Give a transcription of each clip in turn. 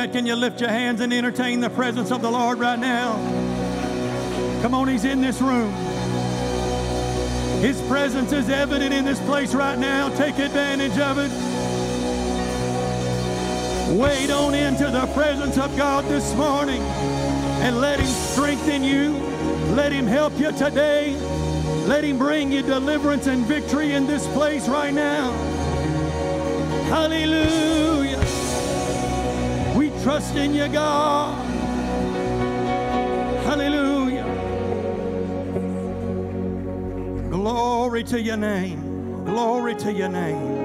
that, can you lift your hands and entertain the presence of the Lord right now? Come on, He's in this room. His presence is evident in this place right now. Take advantage of it. Wade on into the presence of God this morning and let Him strengthen you. Let Him help you today. Let Him bring you deliverance and victory in this place right now. Hallelujah. Trust in you, God. Hallelujah. Glory to your name. Glory to your name.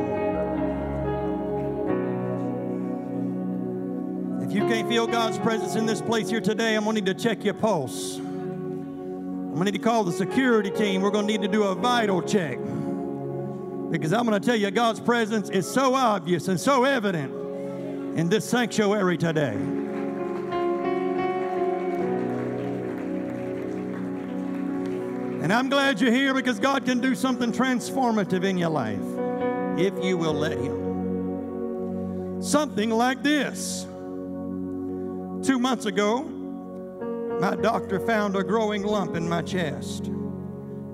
If you can't feel God's presence in this place here today, I'm going to need to check your pulse. I'm going to need to call the security team. We're going to need to do a vital check. Because I'm going to tell you, God's presence is so obvious and so evident in this sanctuary today. And I'm glad you're here because God can do something transformative in your life if you will let Him. Something like this. Two months ago, my doctor found a growing lump in my chest.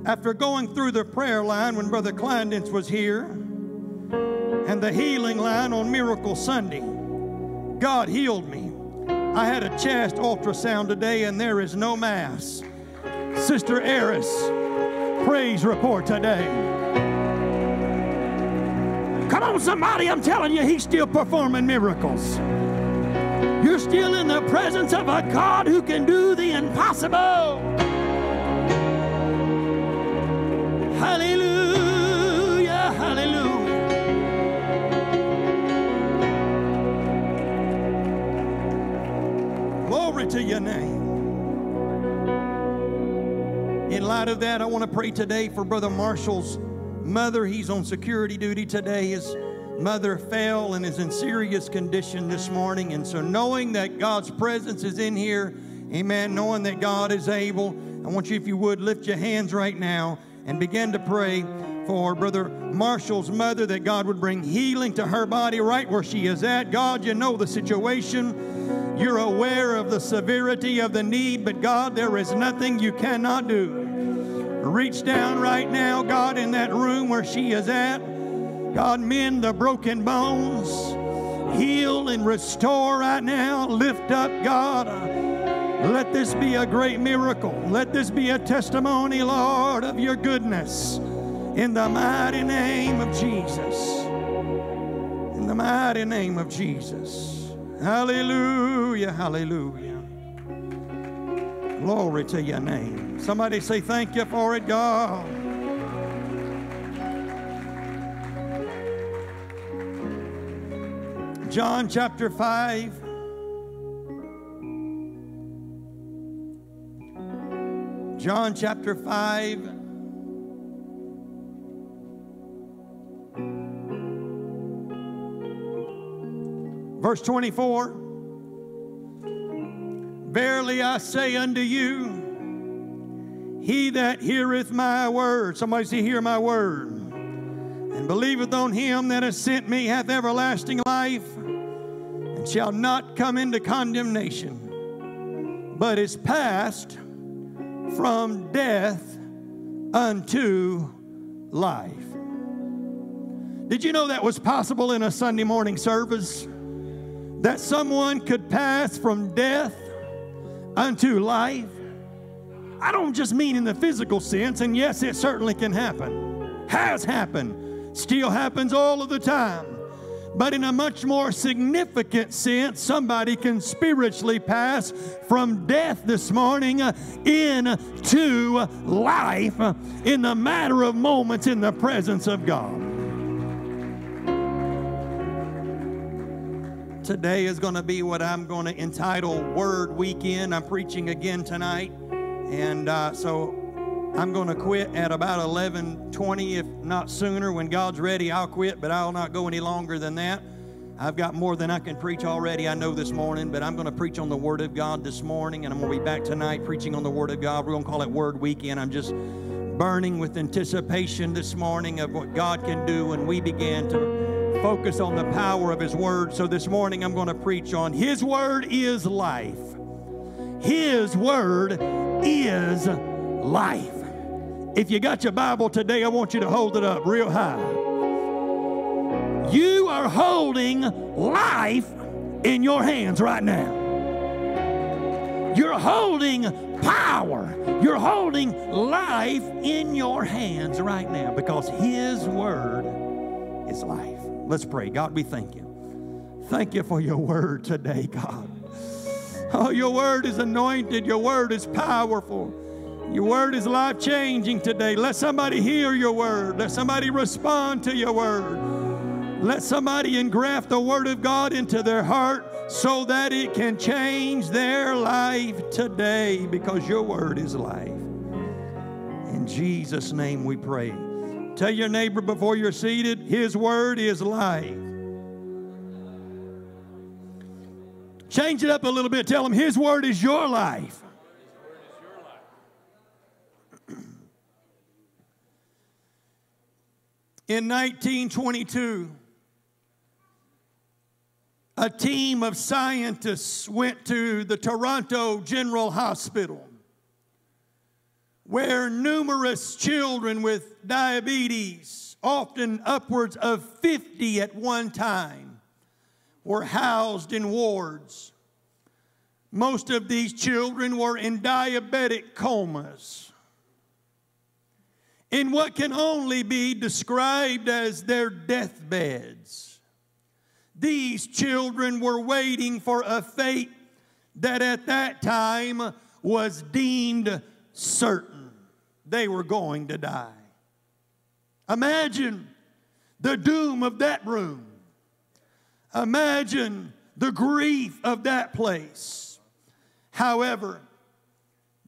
After going through the prayer line when Brother Kleindienst was here and the healing line on Miracle Sunday, God healed me. I had a chest ultrasound today and there is no mass. Sister Eris, praise report today. Come on, somebody, I'm telling you, he's still performing miracles. You're still in the presence of a God who can do the impossible. Hallelujah, to your name. In light of that, I want to pray today for Brother Marshall's mother. He's on security duty today. His mother fell and is in serious condition this morning. And so, knowing that God's presence is in here, amen, knowing that God is able, I want you, if you would, lift your hands right now and begin to pray for Brother Marshall's mother that God would bring healing to her body right where she is at. God, you know the situation. You're aware of the severity of the need, but God, there is nothing you cannot do. Reach down right now, God, in that room where she is at. God, mend the broken bones, heal and restore right now. Lift up, God. Let this be a great miracle. Let this be a testimony, Lord, of your goodness. In the mighty name of Jesus. In the mighty name of Jesus. Hallelujah, hallelujah. Glory to your name. Somebody say thank you for it, God. John chapter 5. John chapter 5. Verse 24 Verily I say unto you, he that heareth my word, somebody say, Hear my word, and believeth on him that has sent me hath everlasting life, and shall not come into condemnation, but is passed from death unto life. Did you know that was possible in a Sunday morning service? That someone could pass from death unto life. I don't just mean in the physical sense, and yes, it certainly can happen, has happened, still happens all of the time. But in a much more significant sense, somebody can spiritually pass from death this morning uh, into life in the matter of moments in the presence of God. Today is going to be what I'm going to entitle Word Weekend. I'm preaching again tonight. And uh, so I'm going to quit at about 11:20, if not sooner. When God's ready, I'll quit, but I'll not go any longer than that. I've got more than I can preach already, I know this morning, but I'm going to preach on the Word of God this morning, and I'm going to be back tonight preaching on the Word of God. We're going to call it Word Weekend. I'm just burning with anticipation this morning of what God can do when we begin to focus on the power of His Word. So this morning, I'm going to preach on His Word is life. His Word is life. If you got your Bible today, I want you to hold it up real high. You are holding life in your hands right now. You're holding power. You're holding life in your hands right now because His Word is life. Let's pray. God, we thank you. Thank you for your Word today, God. Oh, your Word is anointed, your Word is powerful. Your word is life changing today. Let somebody hear your word. Let somebody respond to your word. Let somebody engraft the Word of God into their heart so that it can change their life today because your Word is life. In Jesus' name we pray. Tell your neighbor before you're seated, His Word is life. Change it up a little bit. Tell him His Word is your life. In 1922, a team of scientists went to the Toronto General Hospital, where numerous children with diabetes, often upwards of 50 at one time, were housed in wards. Most of these children were in diabetic comas. In what can only be described as their deathbeds. These children were waiting for a fate that at that time was deemed certain. They were going to die. Imagine the doom of that room. Imagine the grief of that place. However,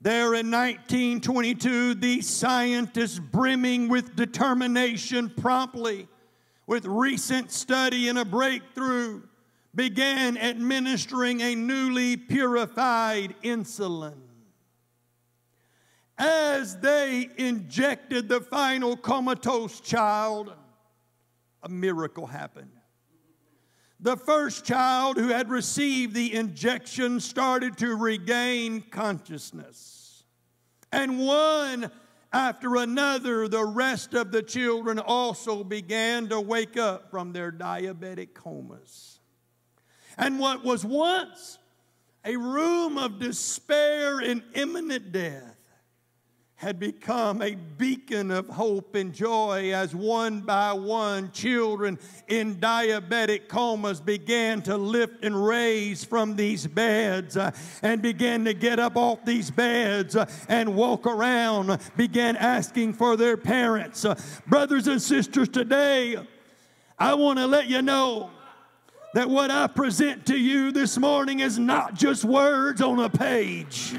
there in 1922, these scientists, brimming with determination, promptly with recent study and a breakthrough, began administering a newly purified insulin. As they injected the final comatose child, a miracle happened. The first child who had received the injection started to regain consciousness. And one after another, the rest of the children also began to wake up from their diabetic comas. And what was once a room of despair and imminent death had become a beacon of hope and joy as one by one children in diabetic comas began to lift and raise from these beds uh, and began to get up off these beds uh, and walk around, began asking for their parents. Uh, brothers and sisters, today I want to let you know that what I present to you this morning is not just words on a page.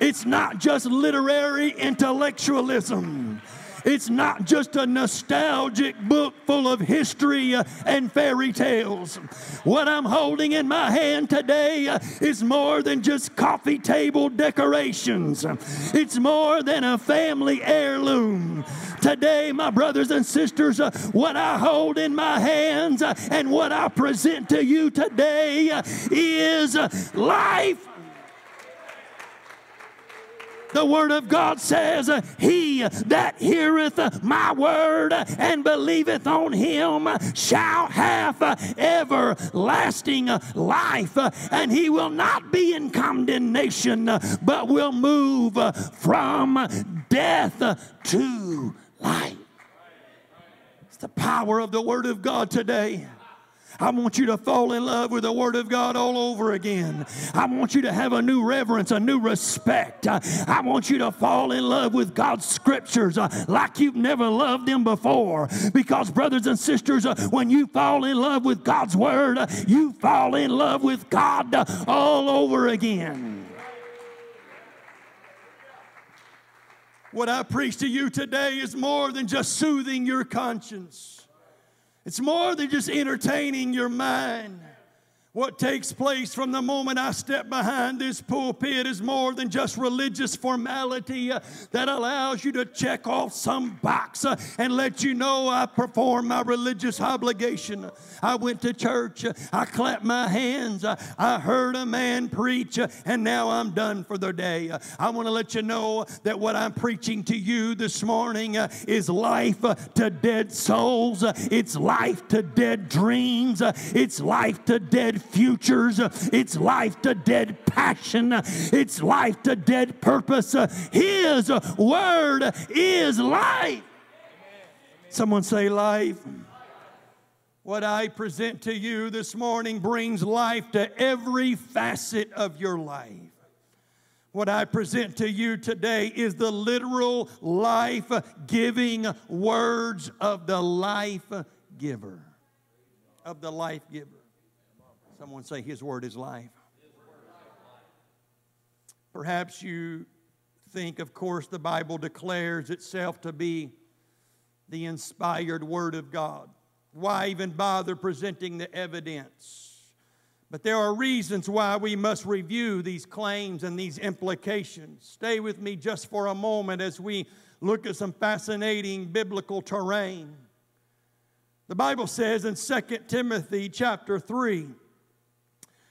It's not just literary intellectualism. It's not just a nostalgic book full of history uh, and fairy tales. What I'm holding in my hand today uh, is more than just coffee table decorations, it's more than a family heirloom. Today, my brothers and sisters, uh, what I hold in my hands and what I present to you today is life the word of God says, He that heareth my word and believeth on him shall have everlasting life, and he will not be in condemnation, but will move from death to life. It's the power of the word of God today. I want you to fall in love with the Word of God all over again. I want you to have a new reverence, a new respect. I want you to fall in love with God's scriptures uh, like you've never loved them before. Because, brothers and sisters, uh, when you fall in love with God's Word, uh, you fall in love with God all over again. What I preach to you today is more than just soothing your conscience. It's more than just entertaining your mind. What takes place from the moment I step behind this pulpit is more than just religious formality uh, that allows you to check off some box uh, and let you know I perform my religious obligation. I went to church, uh, I clapped my hands, uh, I heard a man preach, uh, and now I'm done for the day. Uh, I want to let you know that what I'm preaching to you this morning is life to dead souls, it's life to dead dreams, it's life to dead futures, it's life to dead passion, it's life to dead purpose. His word is life. Someone say, life. What I present to you this morning brings life to every facet of your life. What I present to you today is the literal life giving words of the life giver. Of the life giver. Someone say, His word is life. Perhaps you think, of course, the Bible declares itself to be the inspired Word of God. Why even bother presenting the evidence? But there are reasons why we must review these claims and these implications. Stay with me just for a moment as we look at some fascinating biblical terrain. The Bible says in 2 Timothy chapter 3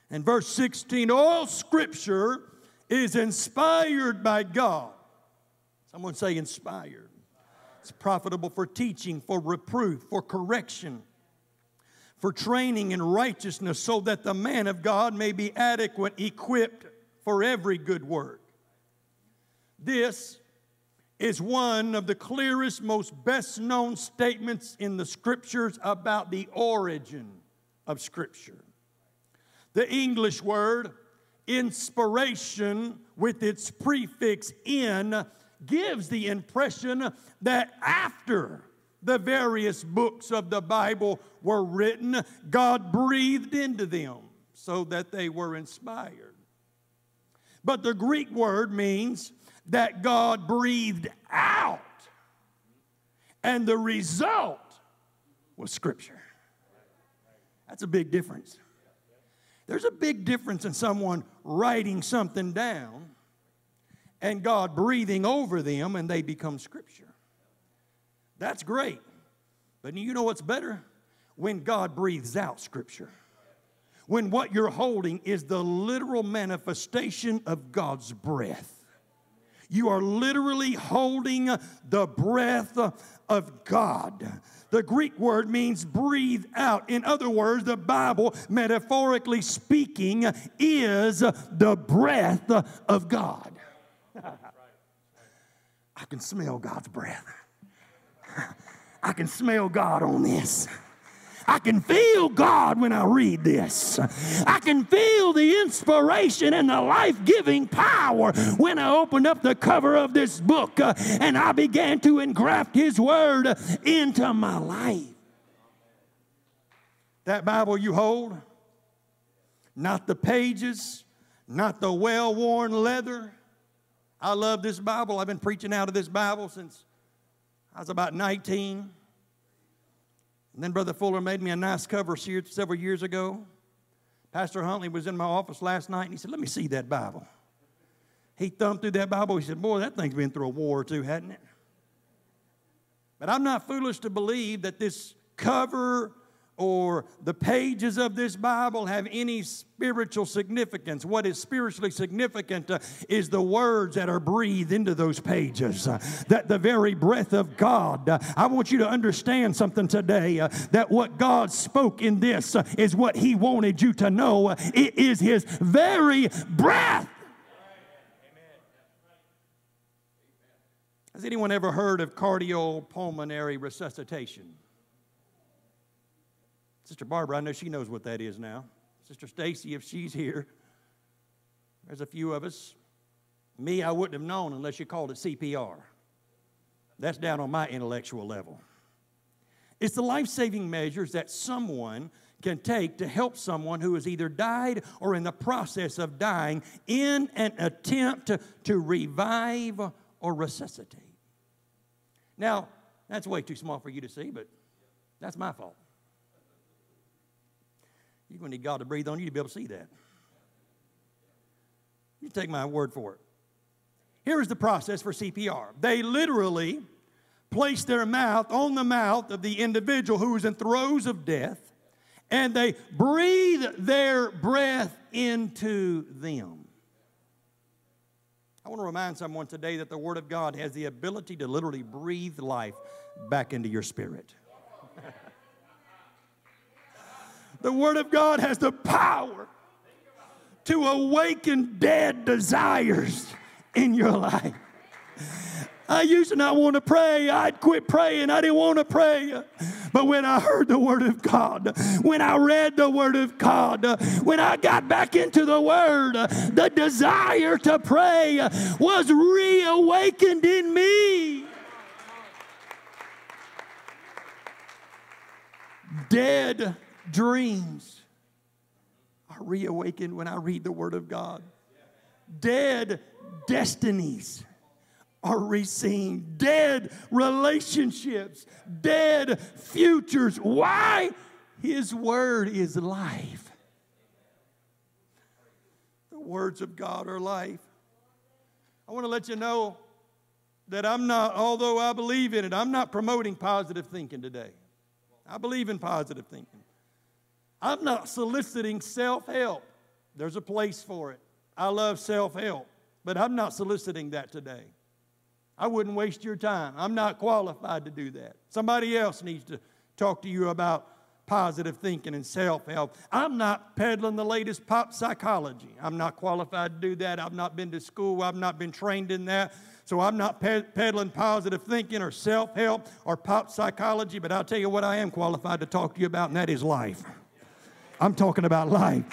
and verse 16 all scripture is inspired by God. Someone say inspired. It's profitable for teaching, for reproof, for correction, for training in righteousness, so that the man of God may be adequate, equipped for every good work. This is one of the clearest, most best known statements in the scriptures about the origin of Scripture. The English word inspiration with its prefix in gives the impression that after the various books of the Bible were written, God breathed into them so that they were inspired. But the Greek word means that God breathed out, and the result was Scripture. That's a big difference. There's a big difference in someone writing something down and God breathing over them and they become Scripture. That's great. But you know what's better? When God breathes out Scripture. When what you're holding is the literal manifestation of God's breath. You are literally holding the breath of God. The Greek word means breathe out. In other words, the Bible, metaphorically speaking, is the breath of God. I can smell God's breath. I can smell God on this. I can feel God when I read this. I can feel the inspiration and the life giving power when I opened up the cover of this book uh, and I began to engraft His Word into my life. That Bible you hold, not the pages, not the well worn leather. I love this Bible. I've been preaching out of this Bible since I was about 19. And then Brother Fuller made me a nice cover several years ago. Pastor Huntley was in my office last night and he said, Let me see that Bible. He thumbed through that Bible. He said, Boy, that thing's been through a war or two, hadn't it? But I'm not foolish to believe that this cover or the pages of this Bible have any spiritual significance. What is spiritually significant uh, is the words that are breathed into those pages, uh, that the very breath of God. Uh, I want you to understand something today uh, that what God spoke in this uh, is what He wanted you to know. It is His very breath. Has anyone ever heard of cardiopulmonary resuscitation? Sister Barbara, I know she knows what that is now. Sister Stacy, if she's here, there's a few of us. Me, I wouldn't have known unless you called it CPR. That's down on my intellectual level. It's the life saving measures that someone can take to help someone who has either died or in the process of dying in an attempt to, to revive or resuscitate. Now, that's way too small for you to see, but that's my fault. You're going to need God to breathe on you to be able to see that. You take my word for it. Here is the process for CPR. They literally place their mouth on the mouth of the individual who is in throes of death, and they breathe their breath into them. I want to remind someone today that the Word of God has the ability to literally breathe life back into your spirit. The Word of God has the power to awaken dead desires in your life. I used to not want to pray. I'd quit praying. I didn't want to pray. But when I heard the Word of God, when I read the Word of God, when I got back into the Word, the desire to pray was reawakened in me. Dead dreams are reawakened when I read the Word of God. Dead destinies are reseen. Dead relationships, dead futures. Why? His Word is life. The words of God are life. I want to let you know that I'm not, although I believe in it, I'm not promoting positive thinking today. I believe in positive thinking. I'm not soliciting self help. There's a place for it. I love self help, but I'm not soliciting that today. I wouldn't waste your time. I'm not qualified to do that. Somebody else needs to talk to you about positive thinking and self help. I'm not peddling the latest pop psychology. I'm not qualified to do that. I've not been to school, I've not been trained in that. So I'm not peddling positive thinking or self help or pop psychology, but I'll tell you what I am qualified to talk to you about, and that is life. I'm talking about life.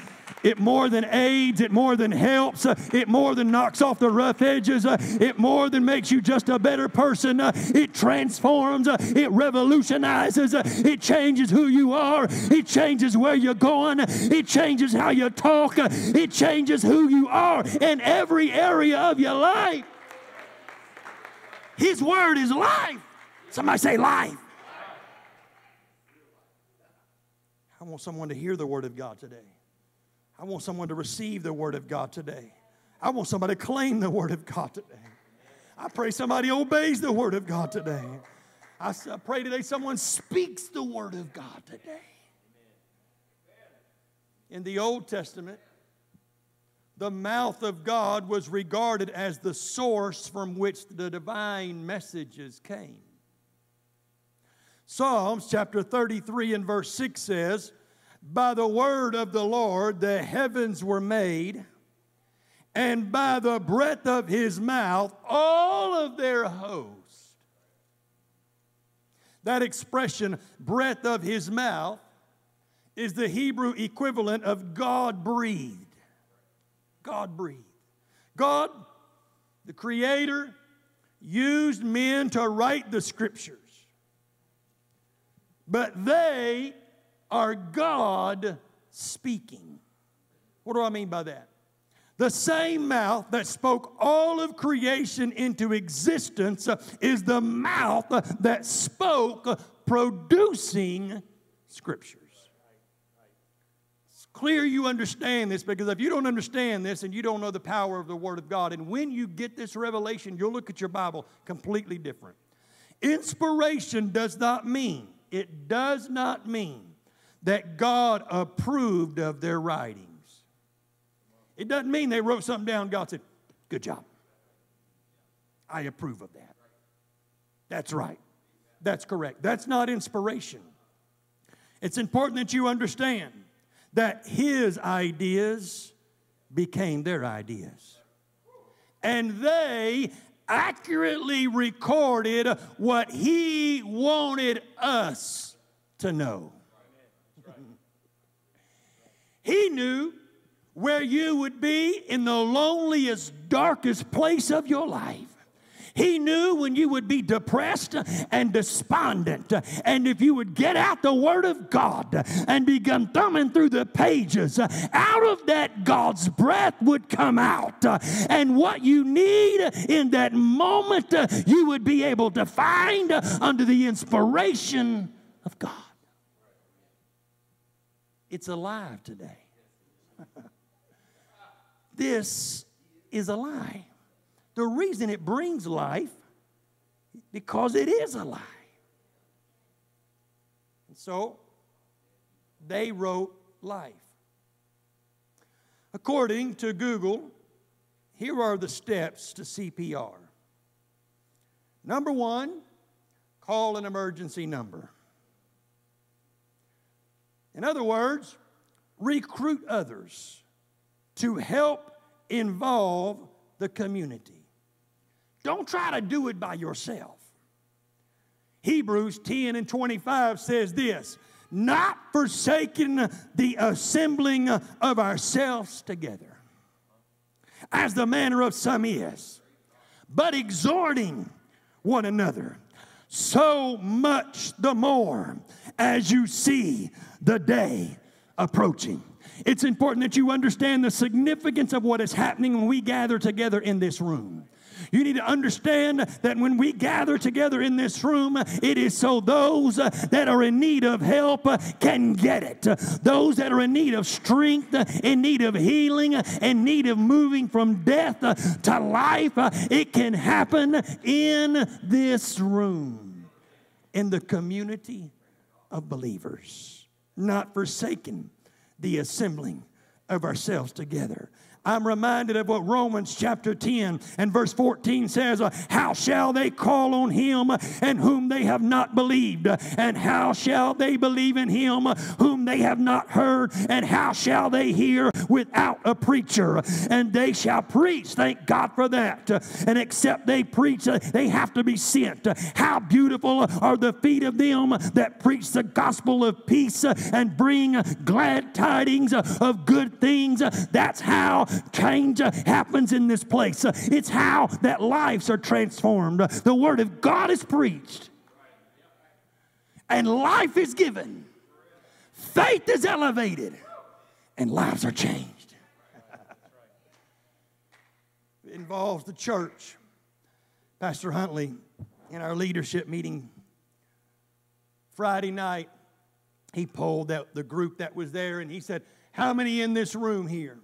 It more than aids, it more than helps, uh, it more than knocks off the rough edges, uh, it more than makes you just a better person. Uh, it transforms, it revolutionizes, it changes who you are, it changes where you're going, it changes how you talk, it changes who you are in every area of your life. His word is life. Somebody say life. I want someone to hear the word of God today. I want someone to receive the Word of God today. I want somebody to claim the Word of God today. I pray somebody obeys the Word of God today. I pray today someone speaks the Word of God today. In the Old Testament, the mouth of God was regarded as the source from which the divine messages came. Psalms chapter 33 and verse 6 says, by the word of the Lord the heavens were made, and by the breath of his mouth all of their host. That expression, breath of his mouth, is the Hebrew equivalent of God breathed. God breathed. God, the Creator, used men to write the scriptures, but they are God speaking. What do I mean by that? The same mouth that spoke all of creation into existence uh, is the mouth that spoke producing scriptures. It's clear you understand this because if you don't understand this and you don't know the power of the Word of God, and when you get this revelation, you'll look at your Bible completely different. Inspiration does not mean, it does not mean that God approved of their writings. It doesn't mean they wrote something down, God said, Good job. I approve of that. That's right. That's correct. That's not inspiration. It's important that you understand that his ideas became their ideas. And they accurately recorded what he wanted us to know. He knew where you would be in the loneliest, darkest place of your life. He knew when you would be depressed and despondent. And if you would get out the Word of God and begin thumbing through the pages, out of that God's breath would come out. And what you need in that moment, you would be able to find under the inspiration of God. it's alive today. this is a lie. The reason it brings life because it is alive. And so they wrote life. According to Google, here are the steps to CPR. Number one, call an emergency number. In other words, recruit others to help involve the community. Don't try to do it by yourself. Hebrews 10 and 25 says this not forsaking the assembling of ourselves together, as the manner of some is, but exhorting one another, so much the more as you see the day approaching. It's important that you understand the significance of what is happening when we gather together in this room. You need to understand that when we gather together in this room, it is so those that are in need of help can get it. Those that are in need of strength, in need of healing, in need of moving from death to life, it can happen in this room, in the community of believers, not forsaken the assembling of ourselves together. I'm reminded of what Romans chapter 10 and verse 14 says uh, How shall they call on him and whom they have not believed? And how shall they believe in him whom they have not heard? And how shall they hear without a preacher? And they shall preach, thank God for that. And except they preach, uh, they have to be sent. How beautiful are the feet of them that preach the gospel of peace and bring glad tidings of good things. That's how change uh, happens in this place. Uh, it's how that lives are transformed. Uh, the word of God is preached, and life is given. Faith is elevated, and lives are changed. it involves the church. Pastor Huntley, in our leadership meeting Friday night, he polled that, the group that was there and he said, How many in this room here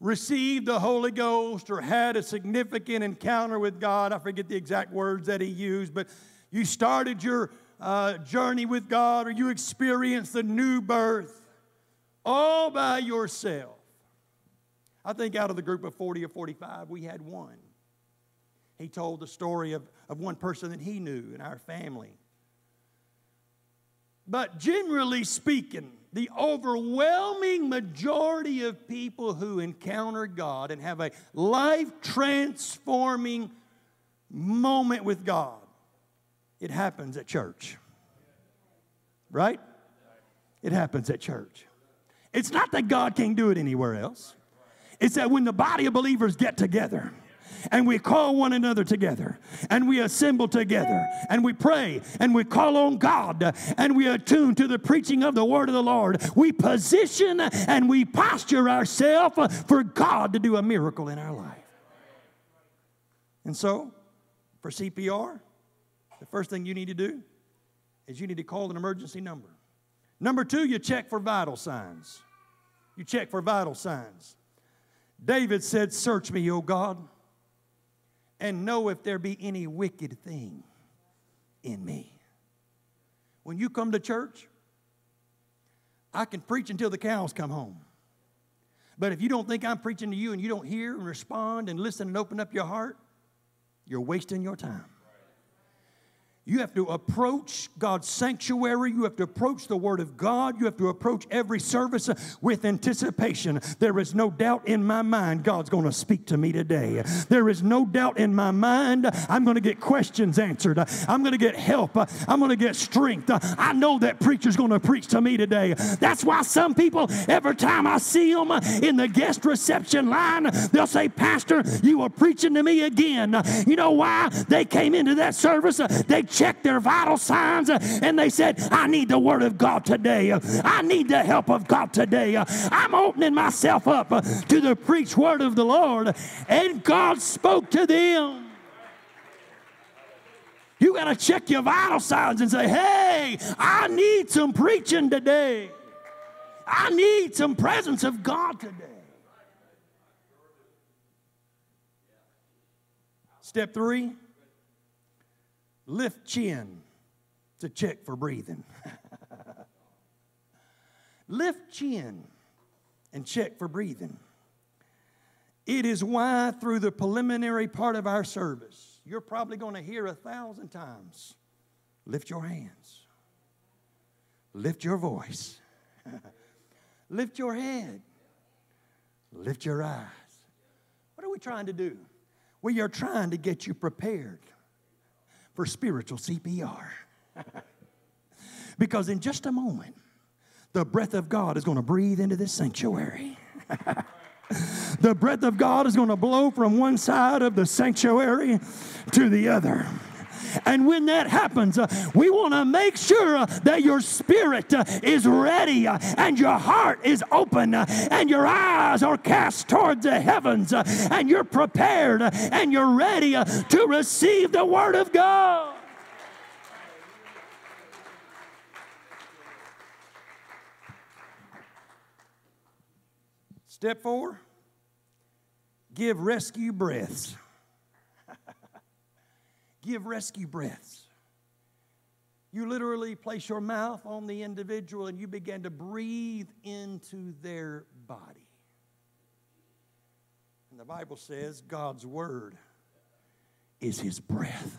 received the Holy Ghost or had a significant encounter with God. I forget the exact words that he used, but you started your uh, journey with God or you experienced the new birth all by yourself. I think out of the group of 40 or 45, we had one. He told the story of, of one person that he knew in our family. But generally speaking, the overwhelming majority of people who encounter God and have a life transforming moment with God, it happens at church. Right? It happens at church. It's not that God can't do it anywhere else. It's that when the body of believers get together, and we call one another together and we assemble together and we pray and we call on God and we attune to the preaching of the word of the Lord. We position and we posture ourselves for God to do a miracle in our life. And so, for CPR, the first thing you need to do is you need to call an emergency number. Number two, you check for vital signs. You check for vital signs. David said, Search me, O God and know if there be any wicked thing in me. When you come to church, I can preach until the cows come home. But if you don't think I'm preaching to you and you don't hear and respond and listen and open up your heart, you're wasting your time. You have to approach God's sanctuary. You have to approach the Word of God. You have to approach every service with anticipation. There is no doubt in my mind God's going to speak to me today. There is no doubt in my mind I'm going to get questions answered. I'm going to get help. I'm going to get strength. I know that preacher's going to preach to me today. That's why some people, every time I see them in the guest reception line, they'll say, Pastor, you are preaching to me again. You know why? They came into that service. They checked their vital signs and they said, I need the Word of God today. I need the help of God today. I'm opening myself up to the preached Word of the Lord. And God spoke to them. You got to check your vital signs and say, hey, I need some preaching today. I need some presence of God today. Step three lift chin to check for breathing. lift chin and check for breathing. It is why, through the preliminary part of our service, you're probably going to hear a thousand times lift your hands, lift your voice, lift your head, lift your eyes. What are we trying to do? We are trying to get you prepared for spiritual CPR. because in just a moment, the breath of God is going to breathe into this sanctuary. the breath of God is going to blow from one side of the sanctuary to the other. And when that happens, uh, we want to make sure uh, that your spirit uh, is ready and your heart is open and your eyes are cast towards the heavens and you're prepared and you're ready to receive the Word of God. Step four give rescue breaths. Give rescue breaths. You literally place your mouth on the individual and you begin to breathe into their body. And the Bible says God's word is his breath.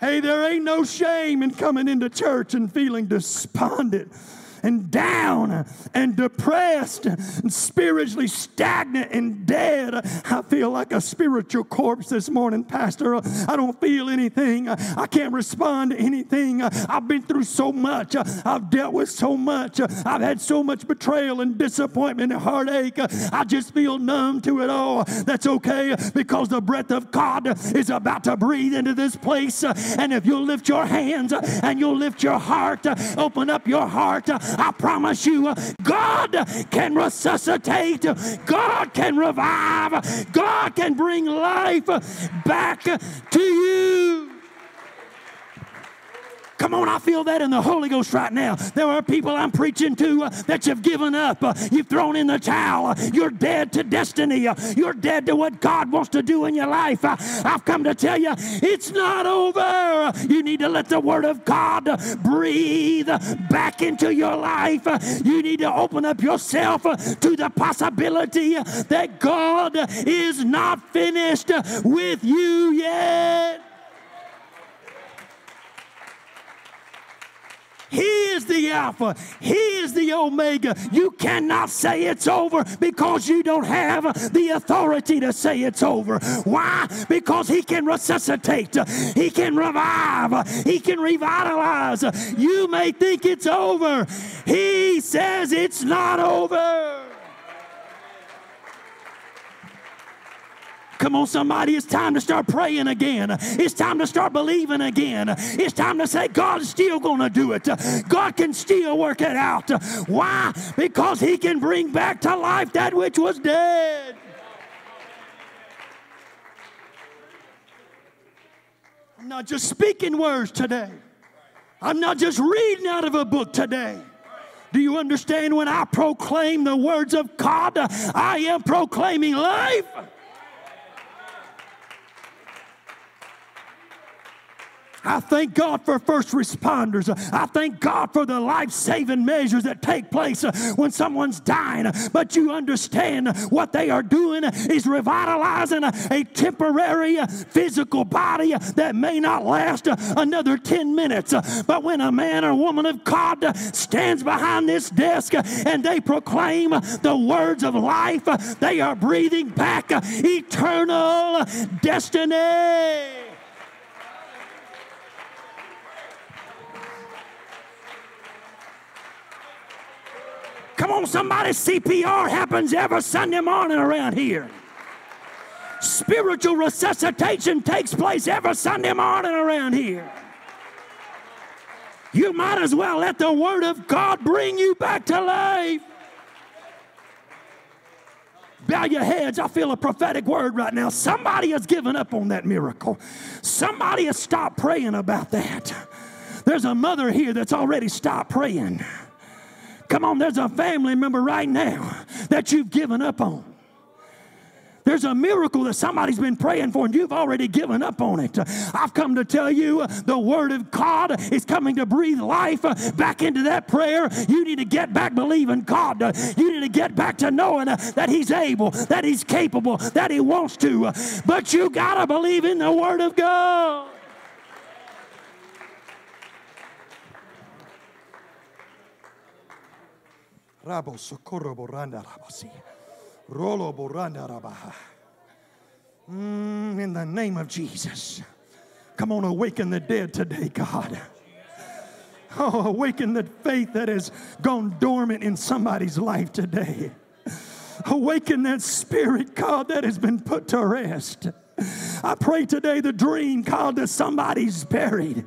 Hey, there ain't no shame in coming into church and feeling despondent and down and depressed and spiritually stagnant and dead. I feel like a spiritual corpse this morning, Pastor. I don't feel anything. I can't respond to anything. I've been through so much. I've dealt with so much. I've had so much betrayal and disappointment and heartache. I just feel numb to it all. That's okay because the breath of God is about to breathe into this place. And if you'll lift your hands and you'll lift your heart, open up your heart, I promise you, God can resuscitate, God can revive, God can bring life back to you. Come on, I feel that in the Holy Ghost right now. There are people I'm preaching to uh, that you've given up. Uh, you've thrown in the towel. You're dead to destiny. Uh, you're dead to what God wants to do in your life. Uh, I've come to tell you, it's not over. You need to let the Word of God breathe back into your life. You need to open up yourself to the possibility that God is not finished with you yet. He is the Alpha. He is the Omega. You cannot say it's over because you don't have the authority to say it's over. Why? Because He can resuscitate, He can revive, He can revitalize. You may think it's over. He says it's not over. Come on, somebody, it's time to start praying again. It's time to start believing again. It's time to say, God's still going to do it. God can still work it out. Why? Because He can bring back to life that which was dead. I'm not just speaking words today. I'm not just reading out of a book today. Do you understand when I proclaim the words of God, I am proclaiming life? I thank God for first responders. I thank God for the life saving measures that take place uh, when someone's dying. But you understand what they are doing is revitalizing a temporary uh, physical body that may not last uh, another 10 minutes. But when a man or woman of God stands behind this desk and they proclaim the words of life, they are breathing back eternal destiny. Come on, somebody, CPR happens every Sunday morning around here. Spiritual resuscitation takes place every Sunday morning around here. You might as well let the Word of God bring you back to life. Bow your heads. I feel a prophetic word right now. Somebody has given up on that miracle. Somebody has stopped praying about that. There's a mother here that's already stopped praying. Come on, there's a family member right now that you've given up on. There's a miracle that somebody's been praying for and you've already given up on it. I've come to tell you the Word of God is coming to breathe life back into that prayer. You need to get back believing God. You need to get back to knowing that He's able, that He's capable, that He wants to. But you got to believe in the Word of God. Rabo socorro rabasi. Rolo boranda rabaha. Mm, in the name of Jesus. Come on, awaken the dead today, God. Oh, awaken the faith that has gone dormant in somebody's life today. Awaken that spirit, God, that has been put to rest. I pray today the dream, God, that somebody's buried.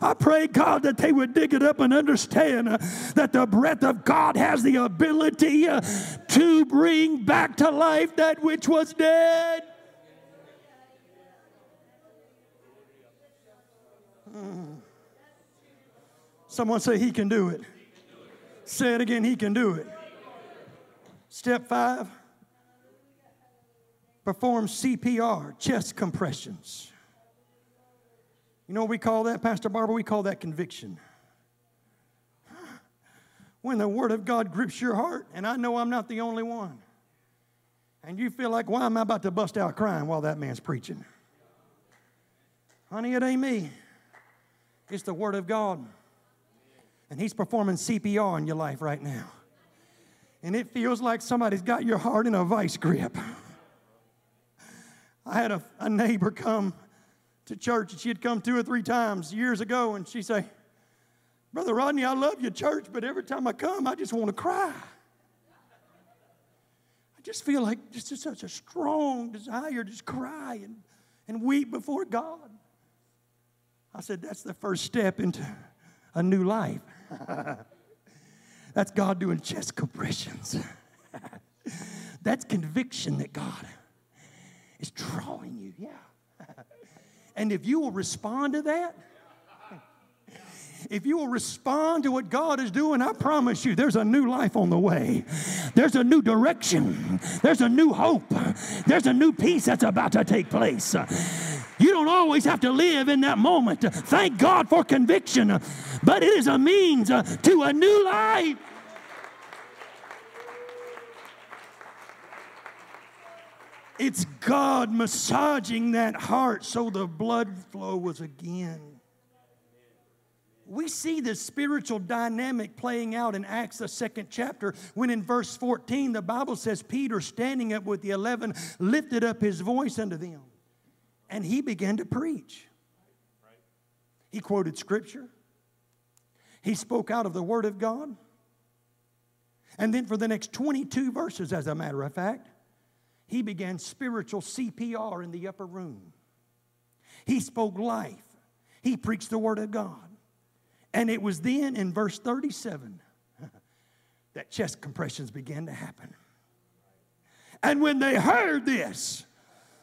I pray, God, that they would dig it up and understand uh, that the breath of God has the ability uh, to bring back to life that which was dead. Hmm. Someone say, He can do it. Say it again, He can do it. Step five perform CPR, chest compressions. You know what we call that, Pastor Barbara? We call that conviction. When the Word of God grips your heart, and I know I'm not the only one, and you feel like, why am I about to bust out crying while that man's preaching? Honey, it ain't me. It's the Word of God. And He's performing CPR in your life right now. And it feels like somebody's got your heart in a vice grip. I had a, a neighbor come to church, and she had come two or three times years ago, and she say, Brother Rodney, I love your church, but every time I come, I just want to cry. I just feel like just, just such a strong desire to just cry and, and weep before God. I said, That's the first step into a new life. That's God doing chest compressions. That's conviction that God is drawing you. Yeah. And if you will respond to that, if you will respond to what God is doing, I promise you there's a new life on the way. There's a new direction. There's a new hope. There's a new peace that's about to take place. You don't always have to live in that moment. Thank God for conviction, but it is a means to a new life. It's God massaging that heart so the blood flow was again. We see this spiritual dynamic playing out in Acts, the second chapter, when in verse 14 the Bible says, Peter, standing up with the eleven, lifted up his voice unto them, and he began to preach. He quoted scripture, he spoke out of the Word of God. And then for the next 22 verses, as a matter of fact, he began spiritual CPR in the upper room. He spoke life. He preached the Word of God. And it was then in verse 37 that chest compressions began to happen. And when they heard this,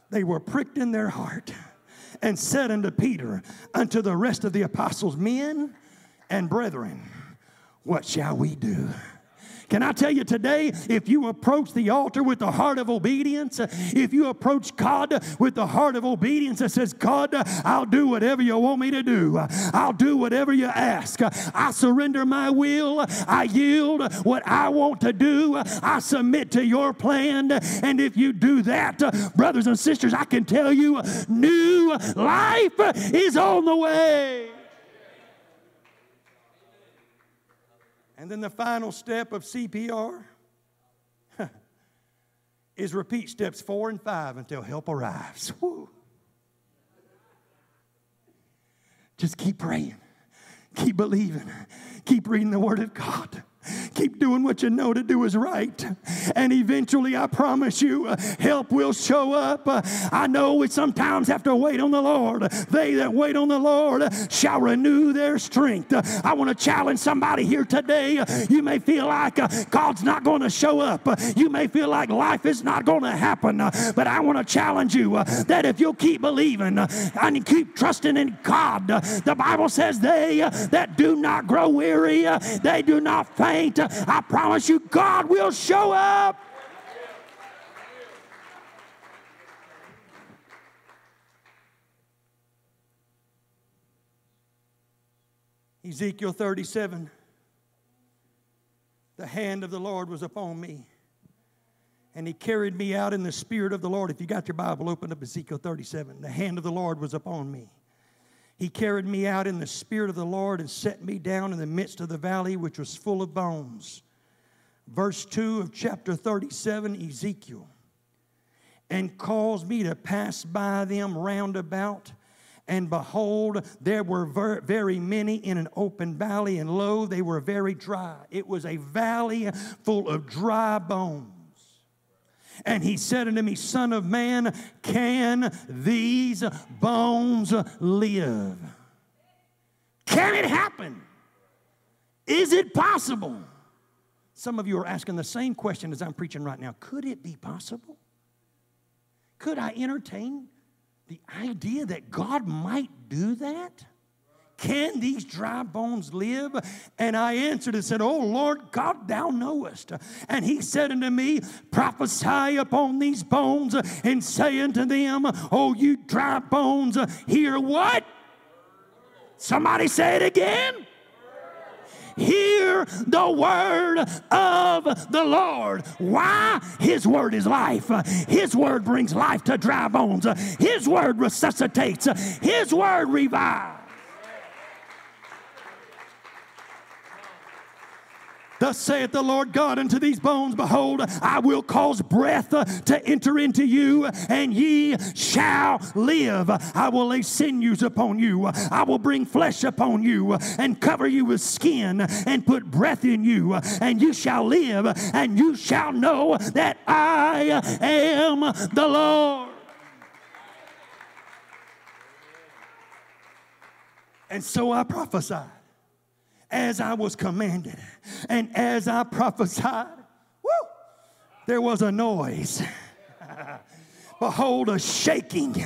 they were pricked in their heart and said unto Peter, unto the rest of the apostles, Men and brethren, what shall we do? Can I tell you today, if you approach the altar with the heart of obedience, if you approach God with the heart of obedience that says, God, I'll do whatever you want me to do, I'll do whatever you ask, I surrender my will, I yield what I want to do, I submit to your plan. And if you do that, brothers and sisters, I can tell you, new life is on the way. And then the final step of CPR is repeat steps four and five until help arrives. Woo. Just keep praying, keep believing, keep reading the Word of God. Keep doing what you know to do is right. And eventually, I promise you, uh, help will show up. Uh, I know we sometimes have to wait on the Lord. They that wait on the Lord shall renew their strength. Uh, I want to challenge somebody here today. You may feel like uh, God's not going to show up. Uh, You may feel like life is not going to happen. Uh, But I want to challenge you uh, that if you'll keep believing uh, and keep trusting in God, uh, the Bible says they uh, that do not grow weary, uh, they do not faint. I promise you, God will show up. Ezekiel 37 The hand of the Lord was upon me, and he carried me out in the spirit of the Lord. If you got your Bible, open up Ezekiel 37. The hand of the Lord was upon me. He carried me out in the spirit of the Lord and set me down in the midst of the valley, which was full of bones. Verse 2 of chapter 37, Ezekiel. And caused me to pass by them round about. And behold, there were ver- very many in an open valley, and lo, they were very dry. It was a valley full of dry bones. And he said unto me, Son of man, can these bones live? Can it happen? Is it possible? Some of you are asking the same question as I'm preaching right now. Could it be possible? Could I entertain the idea that God might do that? Can these dry bones live? And I answered and said, Oh Lord God, thou knowest. And he said unto me, Prophesy upon these bones and say unto them, Oh, you dry bones, hear what? Somebody say it again. Hear the word of the Lord. Why? His word is life. His word brings life to dry bones. His word resuscitates. His word revives. Thus saith the Lord God unto these bones, Behold, I will cause breath to enter into you, and ye shall live. I will lay sinews upon you. I will bring flesh upon you, and cover you with skin, and put breath in you, and you shall live, and you shall know that I am the Lord. And so I prophesied as I was commanded. And as I prophesied, woo, there was a noise. Behold, a shaking,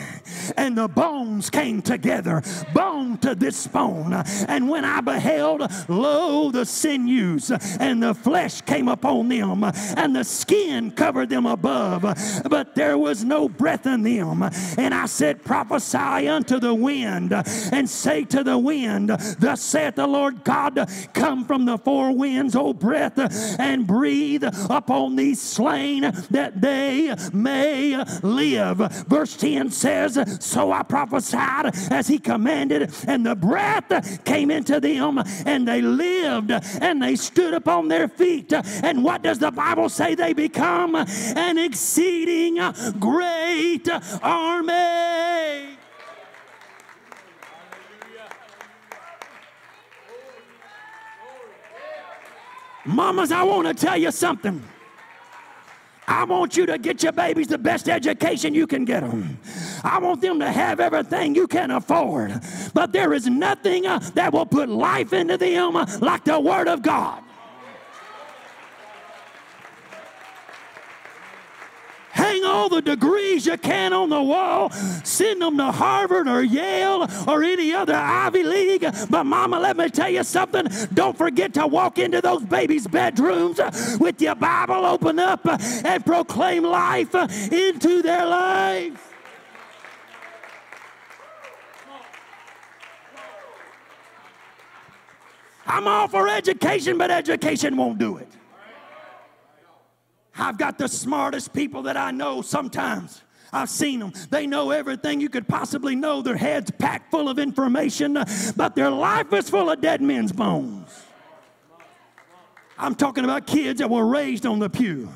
and the bones came together, bone to this bone. And when I beheld, lo, the sinews, and the flesh came upon them, and the skin covered them above, but there was no breath in them. And I said, Prophesy unto the wind, and say to the wind, Thus saith the Lord God, Come from the four winds, O breath, and breathe upon these slain that they may live. Verse 10 says, So I prophesied as he commanded, and the breath came into them, and they lived, and they stood upon their feet. And what does the Bible say? They become an exceeding great army. Mamas, I want to tell you something. I want you to get your babies the best education you can get them. I want them to have everything you can afford. But there is nothing uh, that will put life into them uh, like the Word of God. All the degrees you can on the wall. Send them to Harvard or Yale or any other Ivy League. But, Mama, let me tell you something. Don't forget to walk into those babies' bedrooms with your Bible open up and proclaim life into their life. I'm all for education, but education won't do it. I've got the smartest people that I know sometimes. I've seen them. They know everything you could possibly know. Their heads packed full of information, uh, but their life is full of dead men's bones. I'm talking about kids that were raised on the pew.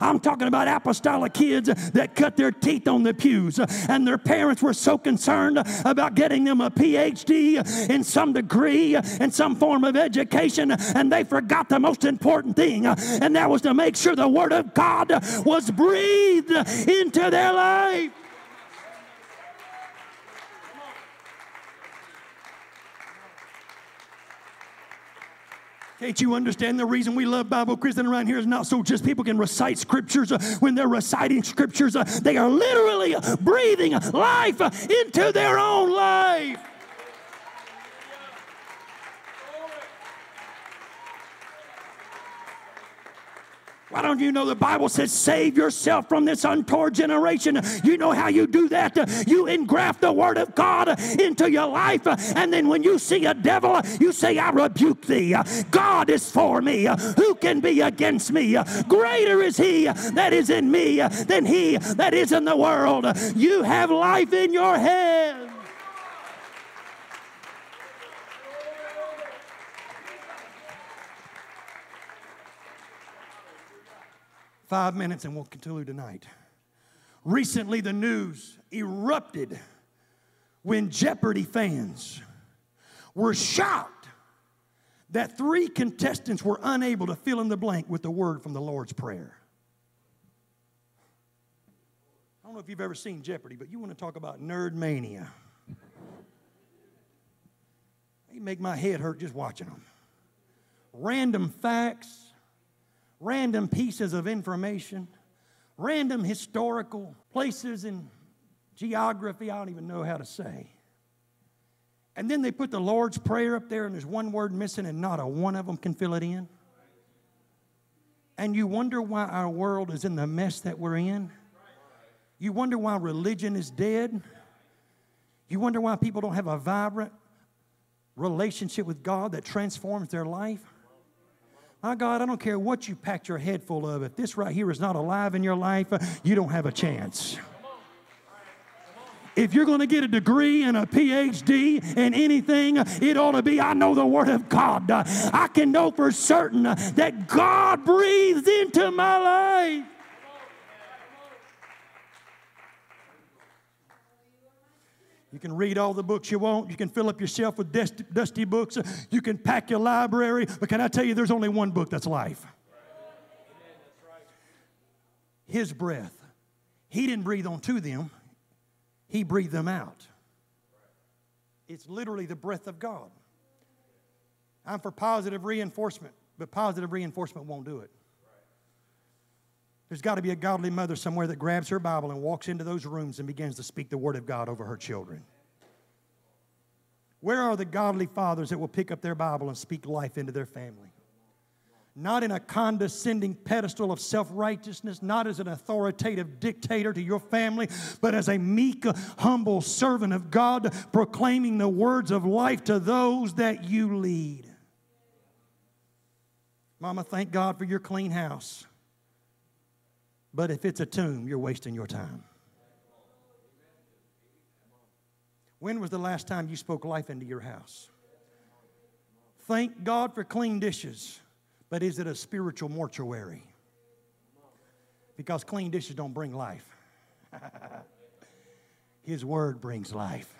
I'm talking about apostolic kids that cut their teeth on the pews, and their parents were so concerned about getting them a PhD in some degree, in some form of education, and they forgot the most important thing, and that was to make sure the Word of God was breathed into their life. Can't you understand the reason we love Bible Christian around here is not so just people can recite scriptures. Uh, when they're reciting scriptures, uh, they are literally breathing life into their own life. Why don't you know the Bible says, save yourself from this untoward generation? You know how you do that? You engraft the Word of God into your life, and then when you see a devil, you say, I rebuke thee. God is for me. Who can be against me? Greater is He that is in me than He that is in the world. You have life in your head. Five minutes and we'll conclude tonight. Recently, the news erupted when Jeopardy fans were shocked that three contestants were unable to fill in the blank with the word from the Lord's Prayer. I don't know if you've ever seen Jeopardy, but you want to talk about nerd mania. They make my head hurt just watching them. Random facts, random pieces of information, random historical places in geography, I don't even know how to say. And then they put the Lord's Prayer up there, and there's one word missing, and not a one of them can fill it in. And you wonder why our world is in the mess that we're in. You wonder why religion is dead. You wonder why people don't have a vibrant relationship with God that transforms their life. My God, I don't care what you packed your head full of. If this right here is not alive in your life, uh, you don't have a chance. If you're going to get a degree and a PhD in anything, uh, it ought to be I know the Word of God. Uh, I can know for certain that God breathes into my life. You can read all the books you want. You can fill up your shelf with dusty, dusty books. You can pack your library. But can I tell you, there's only one book that's life His breath. He didn't breathe onto them, He breathed them out. It's literally the breath of God. I'm for positive reinforcement, but positive reinforcement won't do it. There's got to be a godly mother somewhere that grabs her Bible and walks into those rooms and begins to speak the Word of God over her children. Where are the godly fathers that will pick up their Bible and speak life into their family? Not in a condescending pedestal of self righteousness, not as an authoritative dictator to your family, but as a meek, humble servant of God, proclaiming the words of life to those that you lead. Mama, thank God for your clean house. But if it's a tomb, you're wasting your time. When was the last time you spoke life into your house? Thank God for clean dishes, but is it a spiritual mortuary? Because clean dishes don't bring life. His word brings life.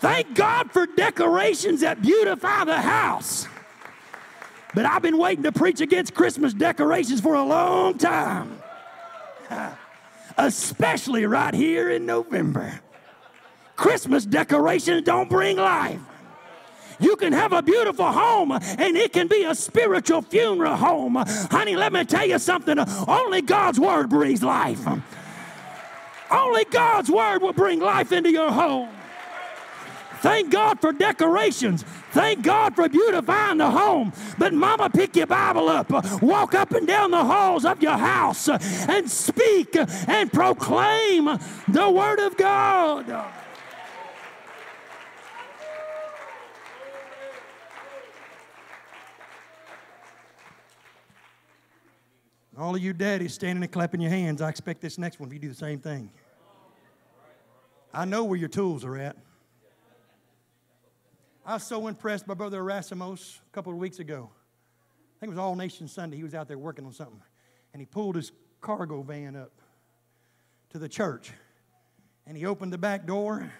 Thank God for decorations that beautify the house. But I've been waiting to preach against Christmas decorations for a long time, especially right here in November. Christmas decorations don't bring life. You can have a beautiful home and it can be a spiritual funeral home. Honey, let me tell you something. Only God's word breathes life. Only God's word will bring life into your home. Thank God for decorations. Thank God for beautifying the home. But, Mama, pick your Bible up, walk up and down the halls of your house, and speak and proclaim the Word of God. All of you daddies standing and clapping your hands, I expect this next one of you do the same thing. I know where your tools are at. I was so impressed by Brother Erasmus a couple of weeks ago. I think it was All Nation Sunday. He was out there working on something. And he pulled his cargo van up to the church. And he opened the back door.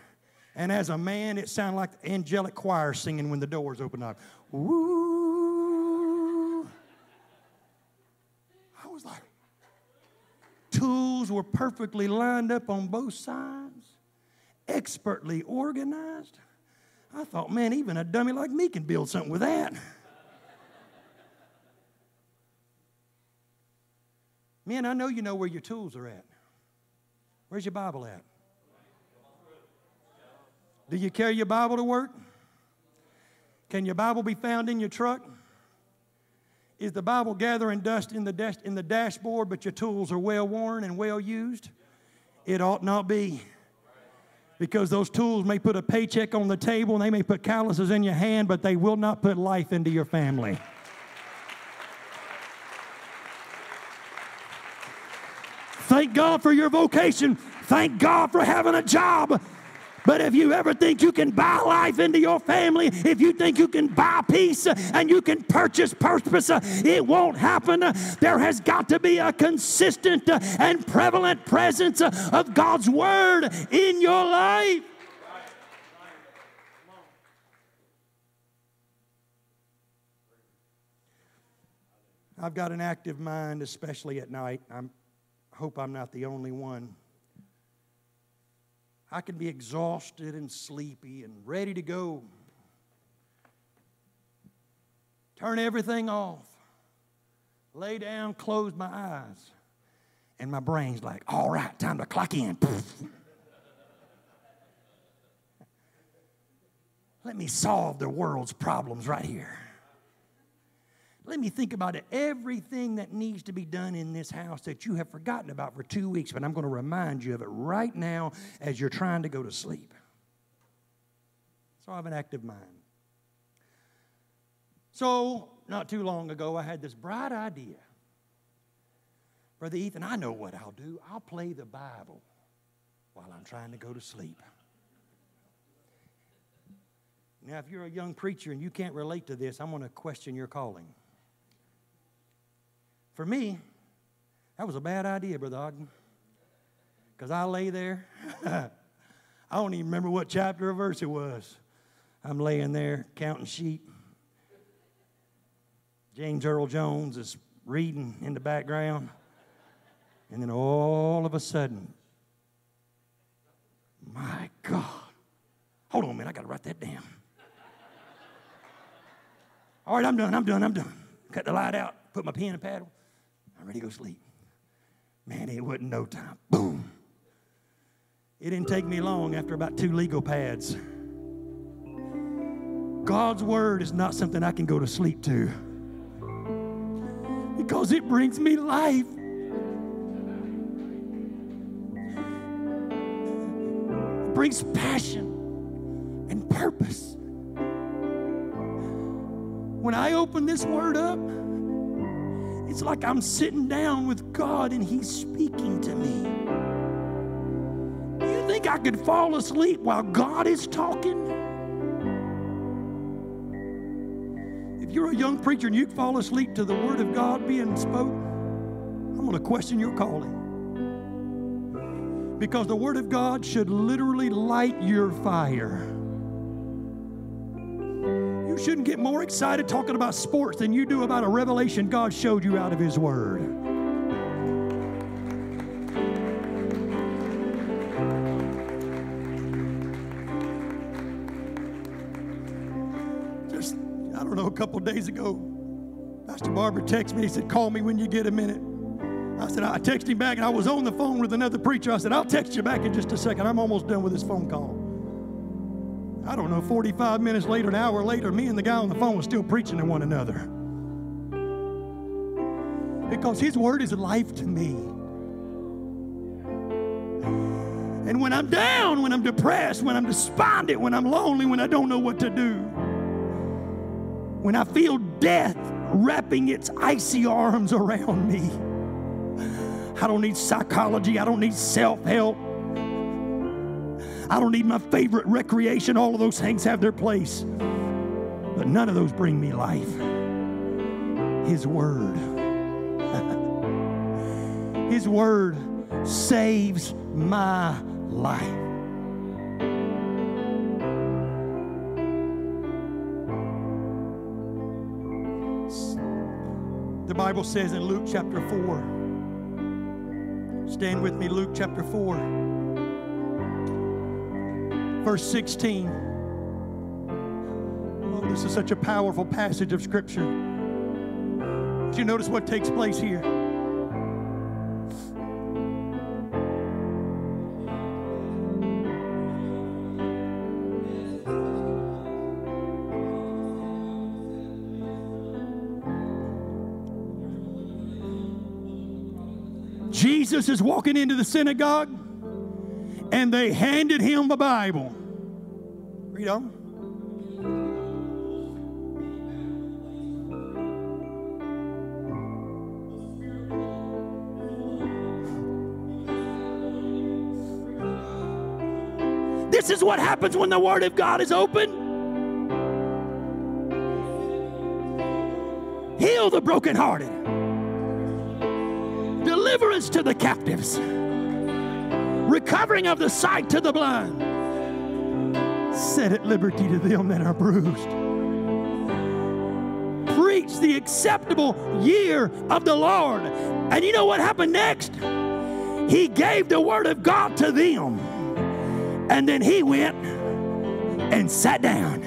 And as a man, it sounded like the angelic choir singing when the doors opened up. Woo! I was like, tools were perfectly lined up on both sides, expertly organized. I thought, man, even a dummy like me can build something with that. Men, I know you know where your tools are at. Where's your Bible at? Do you carry your Bible to work? Can your Bible be found in your truck? Is the Bible gathering dust in the, dash, in the dashboard, but your tools are well worn and well used? It ought not be. Because those tools may put a paycheck on the table and they may put calluses in your hand, but they will not put life into your family. Thank God for your vocation. Thank God for having a job. But if you ever think you can buy life into your family, if you think you can buy peace uh, and you can purchase purpose, uh, it won't happen. Uh, there has got to be a consistent and prevalent presence of God's Word in your life. I've got an active mind, especially at night. I hope I'm not the only one. I can be exhausted and sleepy and ready to go. Turn everything off. Lay down, close my eyes. And my brain's like, all right, time to clock in. Let me solve the world's problems right here. Let me think about it. Everything that needs to be done in this house that you have forgotten about for two weeks, but I'm going to remind you of it right now as you're trying to go to sleep. So I have an active mind. So, not too long ago, I had this bright idea. Brother Ethan, I know what I'll do. I'll play the Bible while I'm trying to go to sleep. Now, if you're a young preacher and you can't relate to this, I'm going to question your calling. For me, that was a bad idea, Brother Ogden. Because I lay there. I don't even remember what chapter or verse it was. I'm laying there counting sheep. James Earl Jones is reading in the background. And then all of a sudden, my God. Hold on minute, I got to write that down. All right, I'm done, I'm done, I'm done. Cut the light out, put my pen and paddle. I'm ready to go sleep. Man, it wasn't no time. Boom. It didn't take me long after about two legal pads. God's word is not something I can go to sleep to because it brings me life. It brings passion and purpose. When I open this word up, it's like I'm sitting down with God and He's speaking to me. Do you think I could fall asleep while God is talking? If you're a young preacher and you fall asleep to the Word of God being spoken, I'm going to question your calling. Because the Word of God should literally light your fire. You shouldn't get more excited talking about sports than you do about a revelation God showed you out of His Word. Just, I don't know, a couple days ago, Pastor Barber texted me. He said, Call me when you get a minute. I said, I texted him back and I was on the phone with another preacher. I said, I'll text you back in just a second. I'm almost done with this phone call. I don't know, 45 minutes later, an hour later, me and the guy on the phone was still preaching to one another. Because his word is life to me. And when I'm down, when I'm depressed, when I'm despondent, when I'm lonely, when I don't know what to do, when I feel death wrapping its icy arms around me, I don't need psychology, I don't need self help. I don't need my favorite recreation. All of those things have their place. But none of those bring me life. His Word. His Word saves my life. The Bible says in Luke chapter 4, stand with me, Luke chapter 4, verse 16. Oh, this is such a powerful passage of Scripture. Do you notice what takes place here? Jesus is walking into the synagogue and they handed him the Bible. Read on. This is what happens when the Word of God is open. Heal the brokenhearted, deliverance to the captives, recovering of the sight to the blind, set at liberty to them that are bruised. Preach the acceptable year of the Lord. And you know what happened next? He gave the Word of God to them. And then he went and sat down.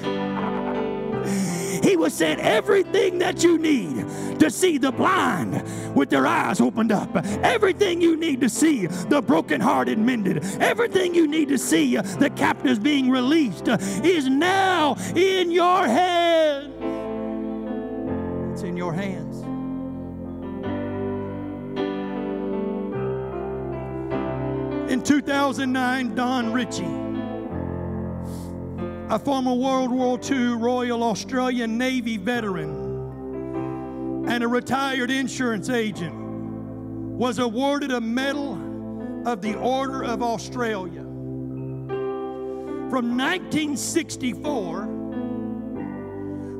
He was saying everything that you need to see the blind with their eyes opened up, everything you need to see the brokenhearted mended, everything you need to see the captives being released is now in your hands. It's in your hands. In 2009, Don Ritchie, a former World War II Royal Australian Navy veteran and a retired insurance agent, was awarded a Medal of the Order of Australia. From 1964,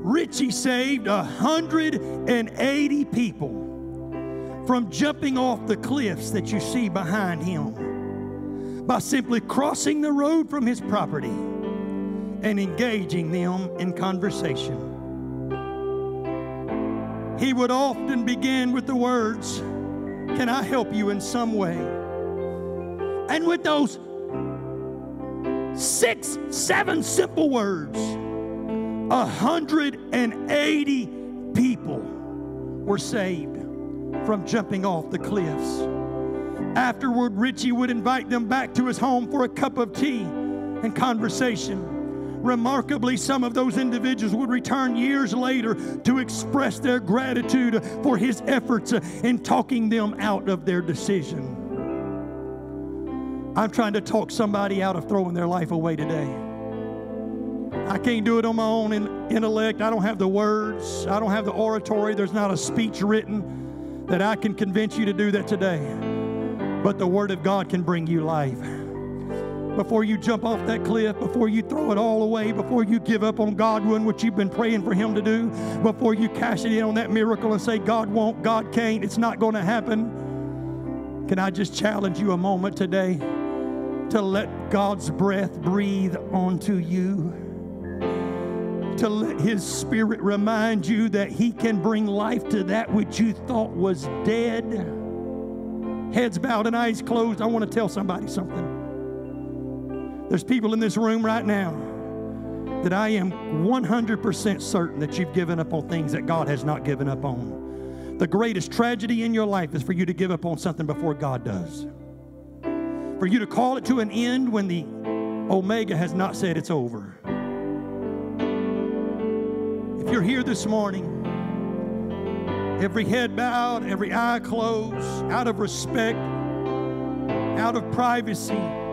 Ritchie saved 180 people from jumping off the cliffs that you see behind him by simply crossing the road from his property and engaging them in conversation. He would often begin with the words, Can I help you in some way? And with those six, seven simple words, 180 people were saved from jumping off the cliffs. Afterward, Ritchie would invite them back to his home for a cup of tea and conversation. Remarkably, some of those individuals would return years later to express their gratitude for his efforts in talking them out of their decision. I'm trying to talk somebody out of throwing their life away today. I can't do it on my own in, intellect. I don't have the words, I don't have the oratory. There's not a speech written that I can convince you to do that today. But the Word of God can bring you life. Before you jump off that cliff, before you throw it all away, before you give up on God doing what you've been praying for Him to do, before you cash it in on that miracle and say, God won't, God can't, it's not going to happen. Can I just challenge you a moment today to let God's breath breathe onto you? To let His Spirit remind you that He can bring life to that which you thought was dead? heads bowed and eyes closed, I want to tell somebody something. There's people in this room right now that I am 100% certain that you've given up on things that God has not given up on. The greatest tragedy in your life is for you to give up on something before God does. For you to call it to an end when the Omega has not said it's over. If you're here this morning every head bowed, every eye closed, out of respect, out of privacy.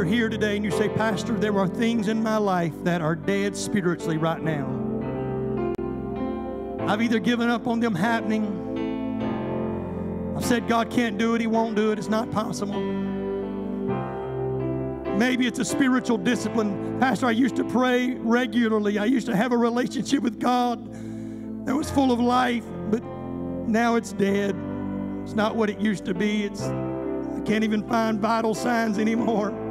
You're here today and you say, Pastor, there are things in my life that are dead spiritually right now. I've either given up on them happening. I've said God can't do it, He won't do it, it's not possible. Maybe it's a spiritual discipline. Pastor, I used to pray regularly. I used to have a relationship with God that was full of life, but now it's dead. It's not what it used to be. It's I can't even find vital signs anymore.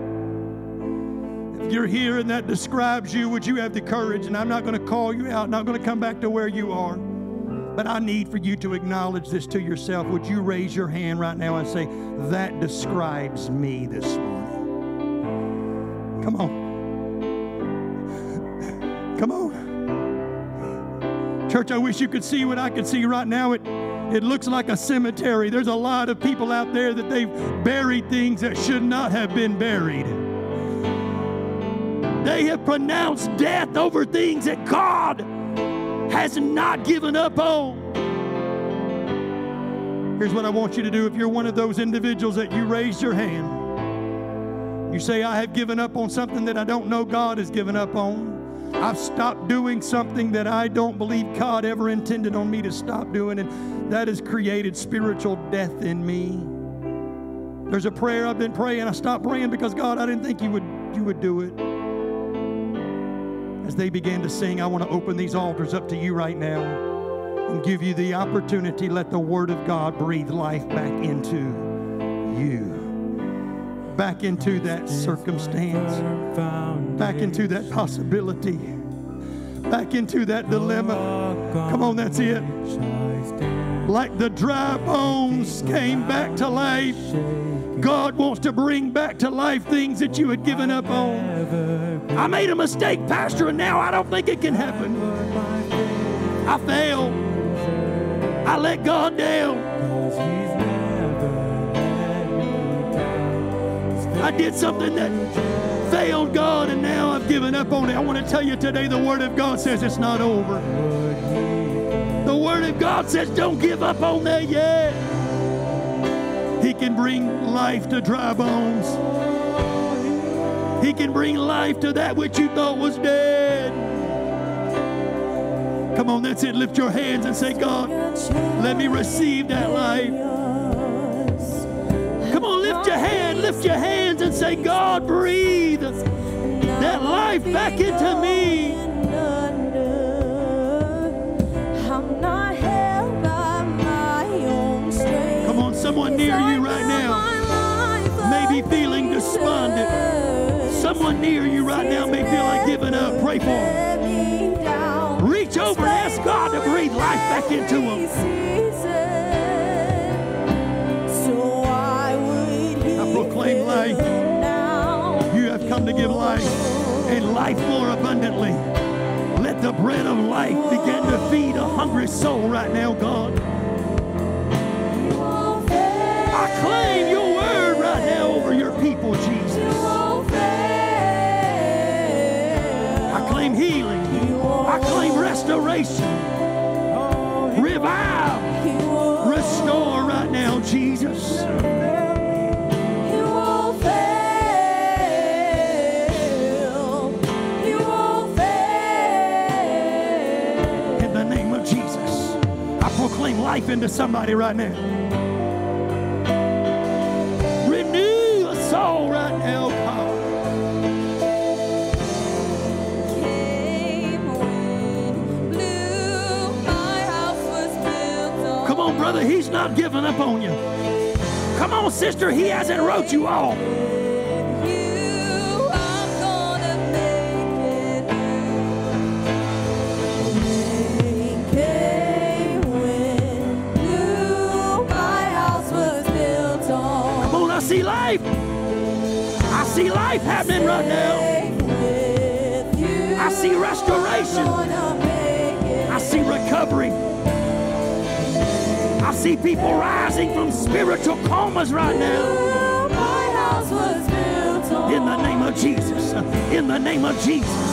You're here and that describes you, would you have the courage? And I'm not going to call you out, not going to come back to where you are. But I need for you to acknowledge this to yourself. Would you raise your hand right now and say, That describes me this morning? Come on. Come on. Church, I wish you could see what I could see right now. It, it looks like a cemetery. There's a lot of people out there that they've buried things that should not have been buried. They have pronounced death over things that God has not given up on. Here's what I want you to do if you're one of those individuals that you raised your hand. You say, I have given up on something that I don't know God has given up on. I've stopped doing something that I don't believe God ever intended on me to stop doing, and that has created spiritual death in me. There's a prayer I've been praying. I stopped praying because God, I didn't think you would you would do it. As they began to sing, I want to open these altars up to you right now and give you the opportunity. Let the Word of God breathe life back into you back into that circumstance, back into that possibility, back into that dilemma. Come on, that's it. Like the dry bones came back to life, God wants to bring back to life things that you had given up on. I made a mistake, Pastor, and now I don't think it can happen. I failed. I let God down. I did something that failed God and now I've given up on it. I want to tell you today the Word of God says it's not over. The Word of God says don't give up on that yet. Can bring life to dry bones. He can bring life to that which you thought was dead. Come on, that's it. Lift your hands and say, God, let me receive that life. Come on, lift your hand, lift your hands and say, God, breathe that life back into me. Someone near you right now may be feeling despondent. Someone near you right now may feel like giving up. Pray for them. Reach over and ask God to breathe life back into them. I proclaim life. You have come to give life and life more abundantly. Let the bread of life begin to feed a hungry soul right now, God. Claim your word right now over your people, Jesus. I claim healing. I claim restoration. Revive. Restore right now, Jesus. In the name of Jesus, I proclaim life into somebody right now. Brother, he's not giving up on you. Come on, sister, he hasn't wrote you off. Come on, I see life. I see life happening right now. I see restoration. I see recovery. I see people rising from spiritual comas right now. In the name of Jesus. In the name of Jesus.